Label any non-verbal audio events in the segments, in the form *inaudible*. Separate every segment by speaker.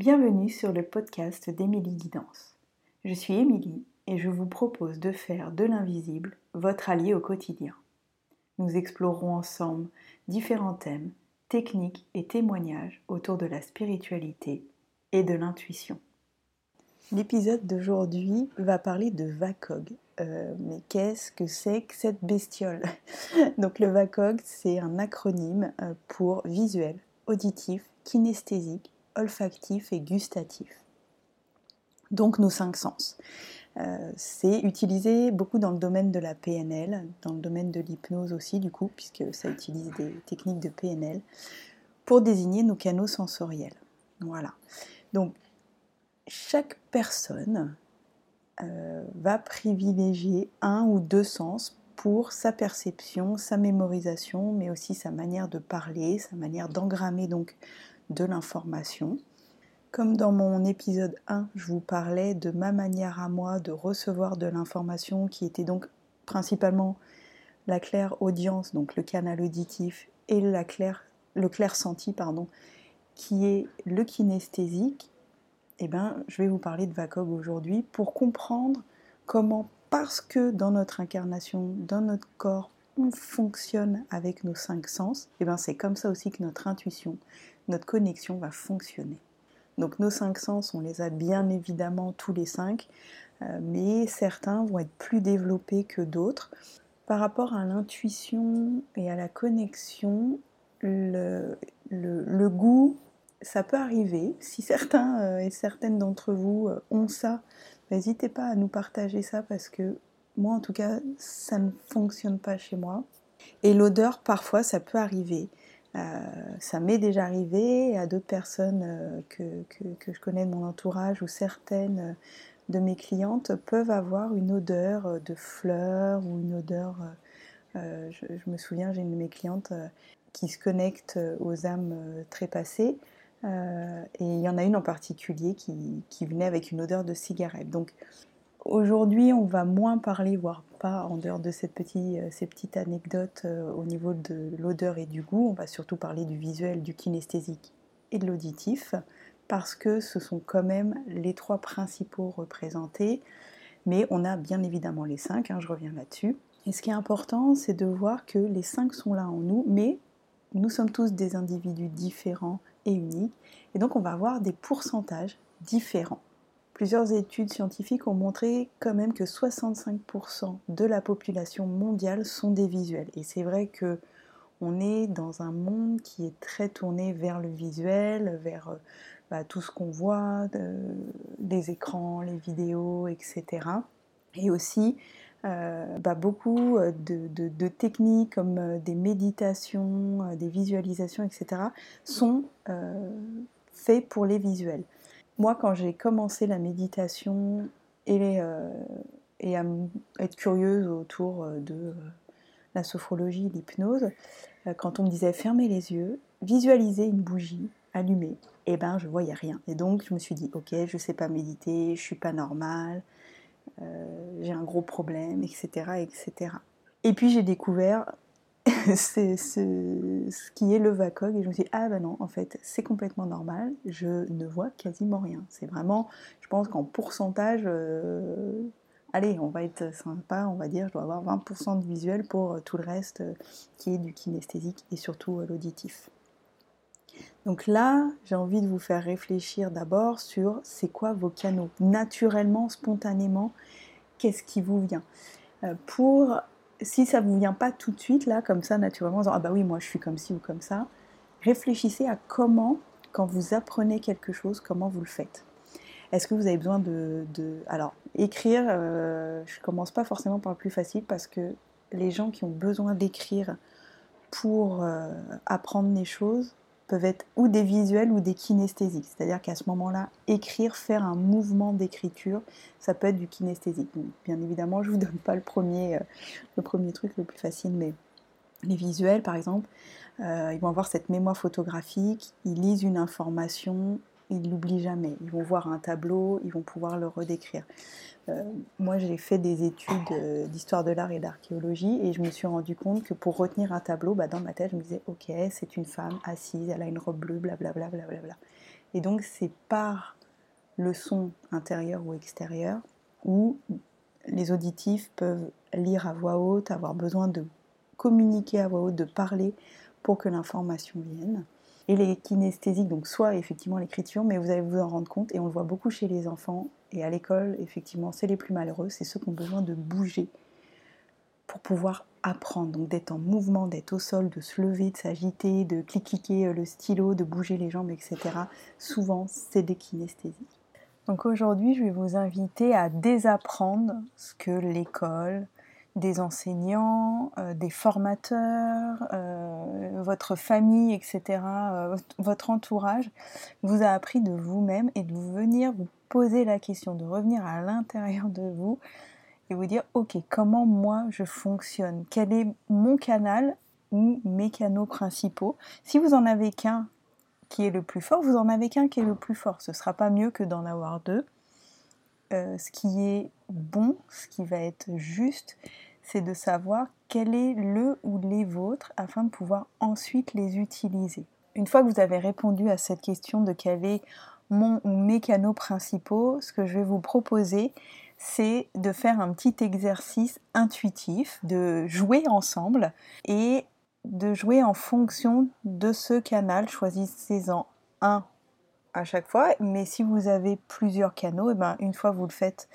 Speaker 1: Bienvenue sur le podcast d'Émilie Guidance. Je suis Émilie et je vous propose de faire de l'invisible votre allié au quotidien. Nous explorerons ensemble différents thèmes, techniques et témoignages autour de la spiritualité et de l'intuition. L'épisode d'aujourd'hui va parler de VACOG. Euh, mais qu'est-ce que c'est que cette bestiole? *laughs* Donc le VACOG, c'est un acronyme euh, pour visuel, auditif, kinesthésique, olfactif et gustatif. Donc nos cinq sens. Euh, c'est utilisé beaucoup dans le domaine de la PNL, dans le domaine de l'hypnose aussi du coup, puisque ça utilise des techniques de PNL, pour désigner nos canaux sensoriels. Voilà. Donc chaque personne euh, va privilégier un ou deux sens pour sa perception, sa mémorisation, mais aussi sa manière de parler, sa manière d'engrammer donc de l'information. Comme dans mon épisode 1, je vous parlais de ma manière à moi de recevoir de l'information qui était donc principalement la claire audience, donc le canal auditif, et la claire, le clair senti, pardon, qui est le kinesthésique, eh ben, je vais vous parler de VACOG aujourd'hui pour comprendre comment, parce que dans notre incarnation, dans notre corps, on fonctionne avec nos cinq sens, eh ben, c'est comme ça aussi que notre intuition, notre connexion va fonctionner. Donc nos cinq sens, on les a bien évidemment tous les cinq, euh, mais certains vont être plus développés que d'autres. Par rapport à l'intuition et à la connexion, le, goût, ça peut arriver. Si certains euh, et certaines d'entre vous euh, ont ça, n'hésitez pas à nous partager ça parce que moi en tout cas, ça ne fonctionne pas chez moi. Et l'odeur, parfois, ça peut arriver. Euh, ça m'est déjà arrivé à d'autres personnes euh, que, je connais de mon entourage ou certaines euh, de mes clientes peuvent avoir une odeur de fleurs ou une odeur. Je, me souviens, j'ai une de mes clientes qui se connecte aux âmes trépassées. et il y en a une en particulier qui, qui venait avec une odeur de cigarette. Donc Aujourd'hui, on va moins parler, voire pas en dehors de cette euh, ces petites anecdotes euh, au niveau de l'odeur et du goût. On va surtout parler du visuel, du kinesthésique et de l'auditif, parce que ce sont quand même les trois principaux représentés. Mais on a bien évidemment les cinq, hein, je reviens là-dessus. Et ce qui est important, c'est de voir que les cinq sont là en nous, mais nous sommes tous des individus différents et uniques. Et donc on va avoir des pourcentages différents. Plusieurs études scientifiques ont montré quand même que 65% de la population mondiale sont des visuels. Et c'est vrai que on est dans un monde qui est très tourné vers le visuel, vers euh, bah, tout ce qu'on voit, les écrans, les vidéos, etc. Et aussi euh, bah, beaucoup de, techniques comme euh, des méditations, des visualisations, etc. sont faits pour les visuels. Moi, quand j'ai commencé la méditation et, euh, à être curieuse autour euh, de euh, la sophrologie, l'hypnose, quand on me disait fermez les yeux, visualisez une bougie allumée, et eh ben je voyais rien. Et donc je me suis dit ok, je sais pas méditer, je suis pas normale, j'ai un gros problème, etc., etc. Et puis j'ai découvert *laughs* c'est ce, qui est le VACOG et je me suis dit ah ben non en fait c'est complètement normal je ne vois quasiment rien. C'est vraiment je pense qu'en pourcentage euh, allez on va être sympa on va dire je dois avoir 20% de visuel pour euh, tout le reste euh, qui est du kinesthésique et surtout l'auditif. Donc là j'ai envie de vous faire réfléchir d'abord sur c'est quoi vos canaux. Naturellement spontanément qu'est-ce qui vous vient? Pour si ça ne vous vient pas tout de suite, là, comme ça, naturellement, en disant, ah bah oui, moi je suis comme ci ou comme ça, réfléchissez à comment, quand vous apprenez quelque chose, comment vous le faites. Est-ce que vous avez besoin de... Alors, écrire, euh, je commence pas forcément par le plus facile parce que les gens qui ont besoin d'écrire pour euh, apprendre les choses, peuvent être ou des visuels ou des kinesthésiques. C'est-à-dire qu'à ce moment-là, écrire, faire un mouvement d'écriture, ça peut être du kinesthésique. bien évidemment, je ne vous donne pas le premier, euh, le premier truc le plus facile, mais les visuels, par exemple, euh, ils vont avoir cette mémoire photographique, ils lisent une information, ils l'oublient jamais. Ils vont voir un tableau, ils vont pouvoir le redécrire. Euh, moi, j'ai fait des études euh, d'histoire de l'art et d'archéologie et je me suis rendu compte que pour retenir un tableau, bah, dans ma tête, je me disais, ok, c'est une femme assise, elle a une robe bleue, blablabla. Bla, bla, bla, Et donc c'est par le son intérieur ou extérieur où les auditifs peuvent lire à voix haute, avoir besoin de communiquer à voix haute, de parler pour que l'information vienne. Et les kinesthésiques, donc soit effectivement l'écriture, mais vous allez vous en rendre compte, et on le voit beaucoup chez les enfants, et à l'école, effectivement, c'est les plus malheureux, c'est ceux qui ont besoin de bouger pour pouvoir apprendre, donc d'être en mouvement, d'être au sol, de se lever, de s'agiter, de cliquer euh, le stylo, de bouger les jambes, etc. Souvent, c'est des kinesthésies. Donc aujourd'hui, je vais vous inviter à désapprendre ce que l'école, des enseignants, euh, des formateurs, euh, votre famille, etc., votre entourage vous a appris de vous-même et de venir vous poser la question, de revenir à l'intérieur de vous et vous dire, ok, comment moi je fonctionne? Quel est mon canal ou mes canaux principaux? Si vous en avez qu'un qui est le plus fort, vous en avez qu'un qui est le plus fort. Ce ne sera pas mieux que d'en avoir deux. Euh, ce qui est bon, ce qui va être juste, c'est de savoir quel est le ou les vôtres afin de pouvoir ensuite les utiliser. Une fois que vous avez répondu à cette question de quel est mon ou mes canaux principaux, ce que je vais vous proposer, c'est de faire un petit exercice intuitif, de jouer ensemble et de jouer en fonction de ce canal. Choisissez-en un à chaque fois, mais si vous avez plusieurs canaux, eh ben, une fois vous le faites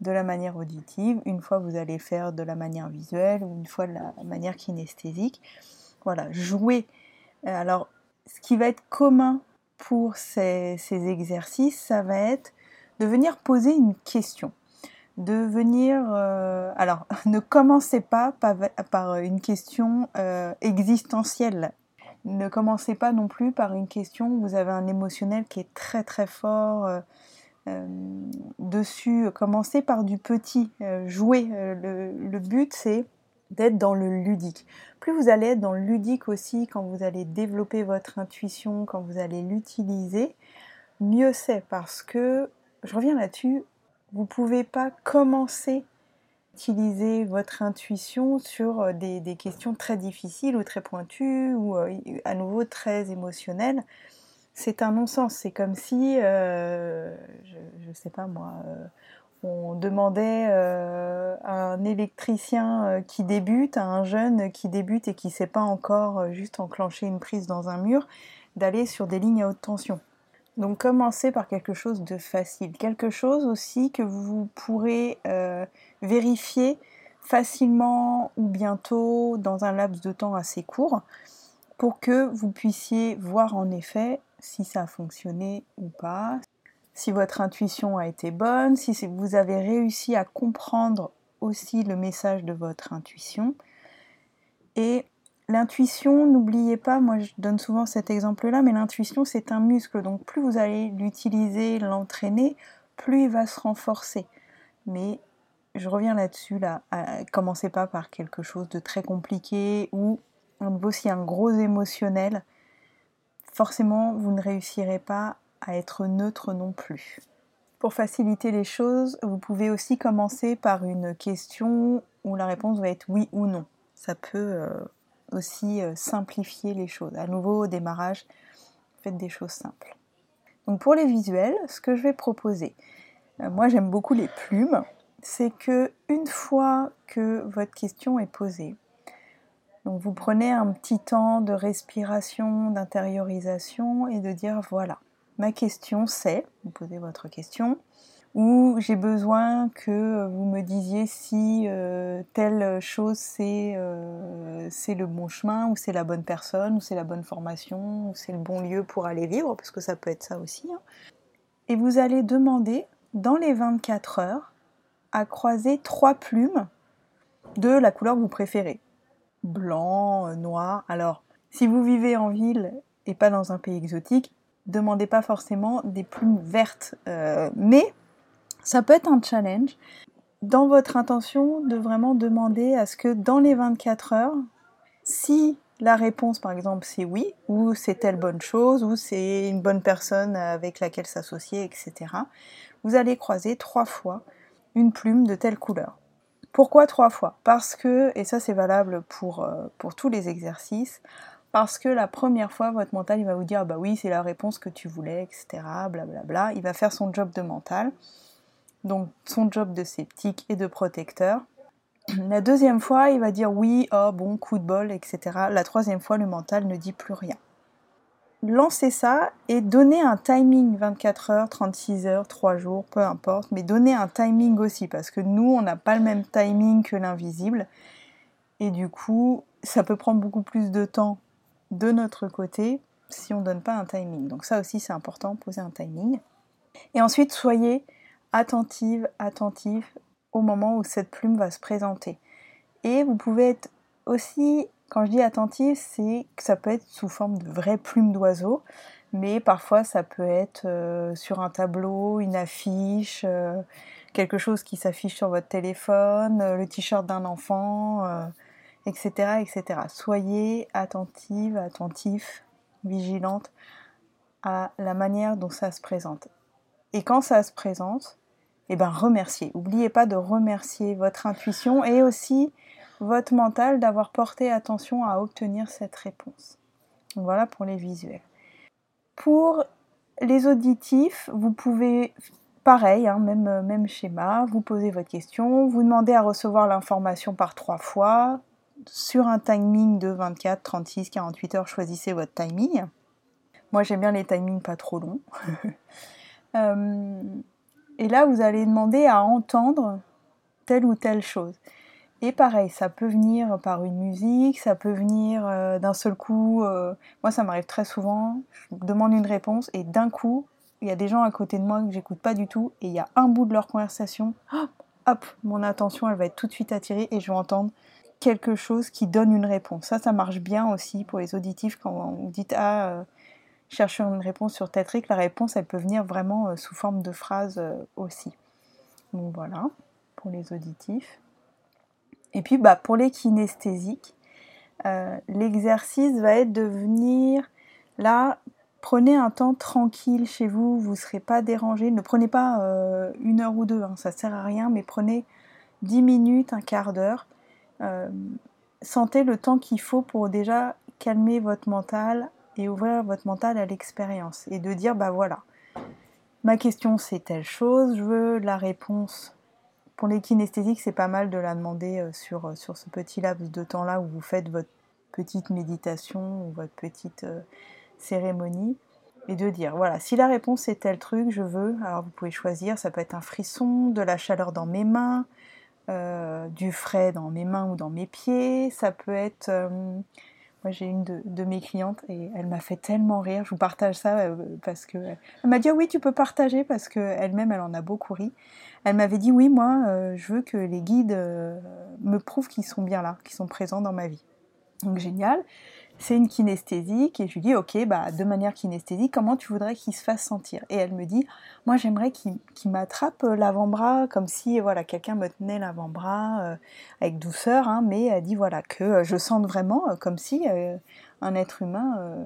Speaker 1: de la manière auditive, une fois vous allez faire de la manière visuelle une fois de la manière kinesthésique. Voilà, jouer. Alors, ce qui va être commun pour ces, ces exercices, ça va être de venir poser une question de venir... Euh, alors, *laughs* ne commencez pas par, une question euh, existentielle. Ne commencez pas non plus par une question vous avez un émotionnel qui est très très fort euh, dessus. Commencez par du petit, jouer. Le, le, but, c'est d'être dans le ludique. Plus vous allez être dans le ludique aussi quand vous allez développer votre intuition, quand vous allez l'utiliser, mieux c'est parce que, je reviens là-dessus, vous ne pouvez pas commencer utiliser votre intuition sur euh, des, questions très difficiles ou très pointues ou euh, à nouveau très émotionnelles. C'est un non-sens. C'est comme si, euh, je ne sais pas moi, on demandait à un électricien qui débute, à un jeune qui débute et qui ne sait pas encore juste enclencher une prise dans un mur, d'aller sur des lignes à haute tension. Donc commencez par quelque chose de facile, quelque chose aussi que vous pourrez euh, vérifier facilement ou bientôt dans un laps de temps assez court pour que vous puissiez voir en effet si ça a fonctionné ou pas, si votre intuition a été bonne, si vous avez réussi à comprendre aussi le message de votre intuition. Et L'intuition, n'oubliez pas, moi je donne souvent cet exemple-là, mais l'intuition c'est un muscle, donc plus vous allez l'utiliser, l'entraîner, plus il va se renforcer. Mais je reviens là-dessus, là, commencez pas par quelque chose de très compliqué ou un nouveau si un gros émotionnel, forcément vous ne réussirez pas à être neutre non plus. Pour faciliter les choses, vous pouvez aussi commencer par une question où la réponse va être oui ou non. Euh, aussi euh, simplifier les choses. À nouveau, au démarrage, faites des choses simples. Donc pour les visuels, ce que je vais proposer, euh, moi j'aime beaucoup les plumes, c'est que une fois que votre question est posée, donc vous prenez un petit temps de respiration, d'intériorisation et de dire voilà, ma question c'est, vous posez votre question, ou j'ai besoin que vous me disiez si euh, telle chose euh, c'est le bon chemin, ou c'est la bonne personne, ou c'est la bonne formation, ou c'est le bon lieu pour aller vivre, parce que ça peut être ça aussi. Hein. Et vous allez demander, dans les 24 heures, à croiser trois plumes de la couleur que vous préférez. Blanc, noir. Alors, si vous vivez en ville et pas dans un pays exotique, demandez pas forcément des plumes vertes. Euh, mais ça peut être un challenge dans votre intention de vraiment demander à ce que dans les 24 heures, si la réponse par exemple c'est oui, ou c'est telle bonne chose, ou c'est une bonne personne avec laquelle s'associer, etc., vous allez croiser trois fois une plume de telle couleur. Pourquoi trois fois? Parce que, et ça c'est valable pour, euh, pour tous les exercices, parce que la première fois, votre mental, il va vous dire, ah bah oui, c'est la réponse que tu voulais, etc., blablabla. Il va faire son job de mental, donc son job de sceptique et de protecteur. *clears throat* La deuxième fois, il va dire oui, oh bon, coup de bol, etc. La troisième fois, le mental ne dit plus rien. Lancez ça et donnez un timing 24 heures, 36 heures, 3 jours, peu importe, mais donnez un timing aussi parce que nous, on n'a pas le même timing que l'invisible et du coup, ça peut prendre beaucoup plus de temps de notre côté si on ne donne pas un timing. Donc ça aussi, c'est important, poser un timing. Et ensuite, soyez attentive, attentif au moment où cette plume va se présenter. Et vous pouvez être aussi, quand je dis attentif, c'est que ça peut être sous forme de vraie plume d'oiseau, mais parfois ça peut être euh, sur un tableau, une affiche, euh, quelque chose qui s'affiche sur votre téléphone, euh, le t-shirt d'un enfant, etc., etc. Soyez attentive, attentif, vigilante à la manière dont ça se présente. Et quand ça se présente, eh ben remerciez. N'oubliez pas de remercier votre intuition et aussi votre mental d'avoir porté attention à obtenir cette réponse. voilà pour les visuels. Pour les auditifs, vous pouvez, pareil, hein, même, même schéma, vous posez votre question, vous demandez à recevoir l'information par trois fois, sur un timing de 24, 36, 48 heures, choisissez votre timing. Moi j'aime bien les timings pas trop longs. *laughs* Euh, et là, vous allez demander à entendre telle ou telle chose. Et pareil, ça peut venir par une musique, ça peut venir euh, d'un seul coup. Euh, moi, ça m'arrive très souvent. Je demande une réponse et d'un coup, il y a des gens à côté de moi que j'écoute pas du tout et il y a un bout de leur conversation. Hop, mon attention, elle va être tout de suite attirée et je vais entendre quelque chose qui donne une réponse. Ça, ça marche bien aussi pour les auditifs quand vous dites ah euh, cherchons une réponse sur Tetrick, la réponse elle peut venir vraiment euh, sous forme de phrase euh, aussi. Donc voilà, pour les auditifs. Et puis bah, pour les kinesthésiques, euh, l'exercice va être de venir là, prenez un temps tranquille chez vous, vous ne serez pas dérangé, ne prenez pas une heure ou deux, hein, ça ne sert à rien, mais prenez 10 minutes, un quart d'heure. sentez le temps qu'il faut pour déjà calmer votre mental, et ouvrir votre mental à l'expérience et de dire bah voilà, ma question c'est telle chose, je veux la réponse. Pour les kinesthésiques, c'est pas mal de la demander euh, sur, euh, sur ce petit laps de temps-là où vous faites votre petite méditation ou votre petite euh, cérémonie et de dire voilà, si la réponse c'est tel truc, je veux, alors vous pouvez choisir, ça peut être un frisson, de la chaleur dans mes mains, du frais dans mes mains ou dans mes pieds, ça peut être moi, j'ai une de, mes clientes et elle m'a fait tellement rire. Je vous partage ça euh, parce que elle m'a dit oui, tu peux partager parce qu'elle-même, elle en a beaucoup ri. Elle m'avait dit oui, moi, euh, je veux que les guides euh, me prouvent qu'ils sont bien là, qu'ils sont présents dans ma vie. Donc génial c'est une kinesthésique et je lui dis ok bah de manière kinesthésique comment tu voudrais qu'il se fasse sentir? Et elle me dit moi j'aimerais qu'il m'attrape euh, l'avant-bras comme si voilà quelqu'un me tenait l'avant-bras euh, avec douceur hein, mais elle dit voilà que euh, je sente vraiment comme si un être humain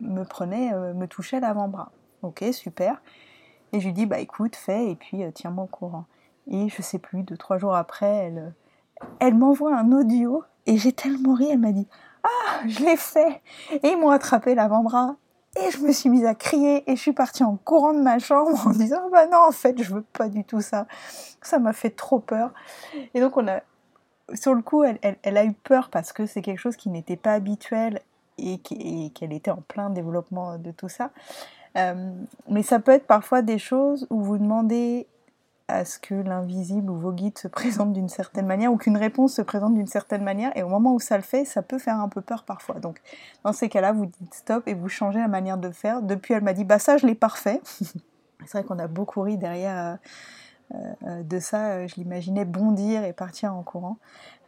Speaker 1: me prenait me touchait l'avant-bras. Ok super. Et je lui dis bah écoute fais et puis tiens-moi au courant. Et je sais plus deux trois jours après elle elle m'envoie un audio et j'ai tellement ri elle m'a dit ah, je l'ai fait Et ils m'ont attrapé l'avant-bras. Et je me suis mise à crier et je suis partie en courant de ma chambre en disant bah non en fait je veux pas du tout ça. Ça m'a fait trop peur. Et donc on a sur le coup elle, elle, a eu peur parce que c'est quelque chose qui n'était pas habituel et qu'elle était en plein développement de tout ça. Euh, mais ça peut être parfois des choses où vous demandez à ce que l'invisible ou vos guides se présentent d'une certaine manière ou qu'une réponse se présente d'une certaine manière et au moment où ça le fait, ça peut faire un peu peur parfois. Donc dans ces cas-là, vous dites stop et vous changez la manière de faire. Depuis, elle m'a dit bah ça je l'ai parfait. *laughs* C'est vrai qu'on a beaucoup ri derrière euh, euh, de ça. Je l'imaginais bondir et partir en courant.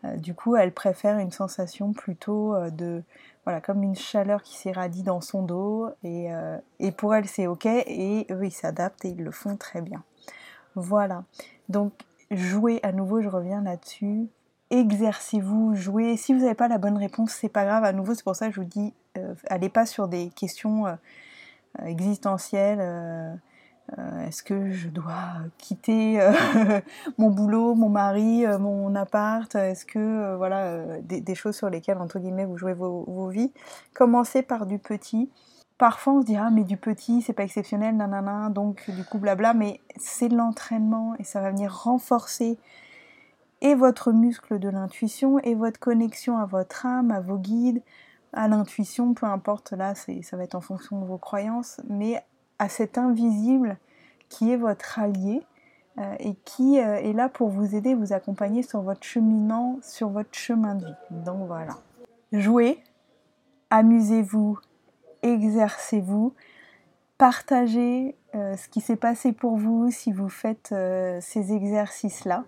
Speaker 1: Euh, du coup, elle préfère une sensation plutôt de voilà comme une chaleur qui s'irradie dans son dos et, et pour elle c'est ok et eux ils s'adaptent et ils le font très bien. Voilà. Donc, jouez à nouveau, je reviens là-dessus. Exercez-vous, jouez. Si vous n'avez pas la bonne réponse, c'est pas grave. À nouveau, c'est pour ça que je vous dis, euh, allez pas sur des questions euh, existentielles. Euh, est-ce que je dois quitter *laughs* mon boulot, mon mari, mon appart Est-ce que voilà des, choses sur lesquelles entre guillemets vous jouez vos, vies Commencez par du petit. Parfois on se dira mais du petit c'est pas exceptionnel, nanana, donc du coup blabla, mais c'est l'entraînement et ça va venir renforcer et votre muscle de l'intuition et votre connexion à votre âme, à vos guides, à l'intuition, peu importe, là ça va être en fonction de vos croyances, mais à cet invisible qui est votre allié euh, et qui euh, est là pour vous aider, vous accompagner sur votre cheminement, sur votre chemin de vie. Donc voilà. Jouez, amusez-vous, exercez-vous, partagez euh, ce qui s'est passé pour vous si vous faites ces exercices-là.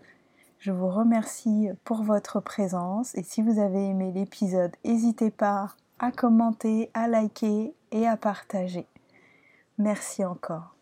Speaker 1: Je vous remercie pour votre présence et si vous avez aimé l'épisode, n'hésitez pas à commenter, à liker et à partager. Merci encore.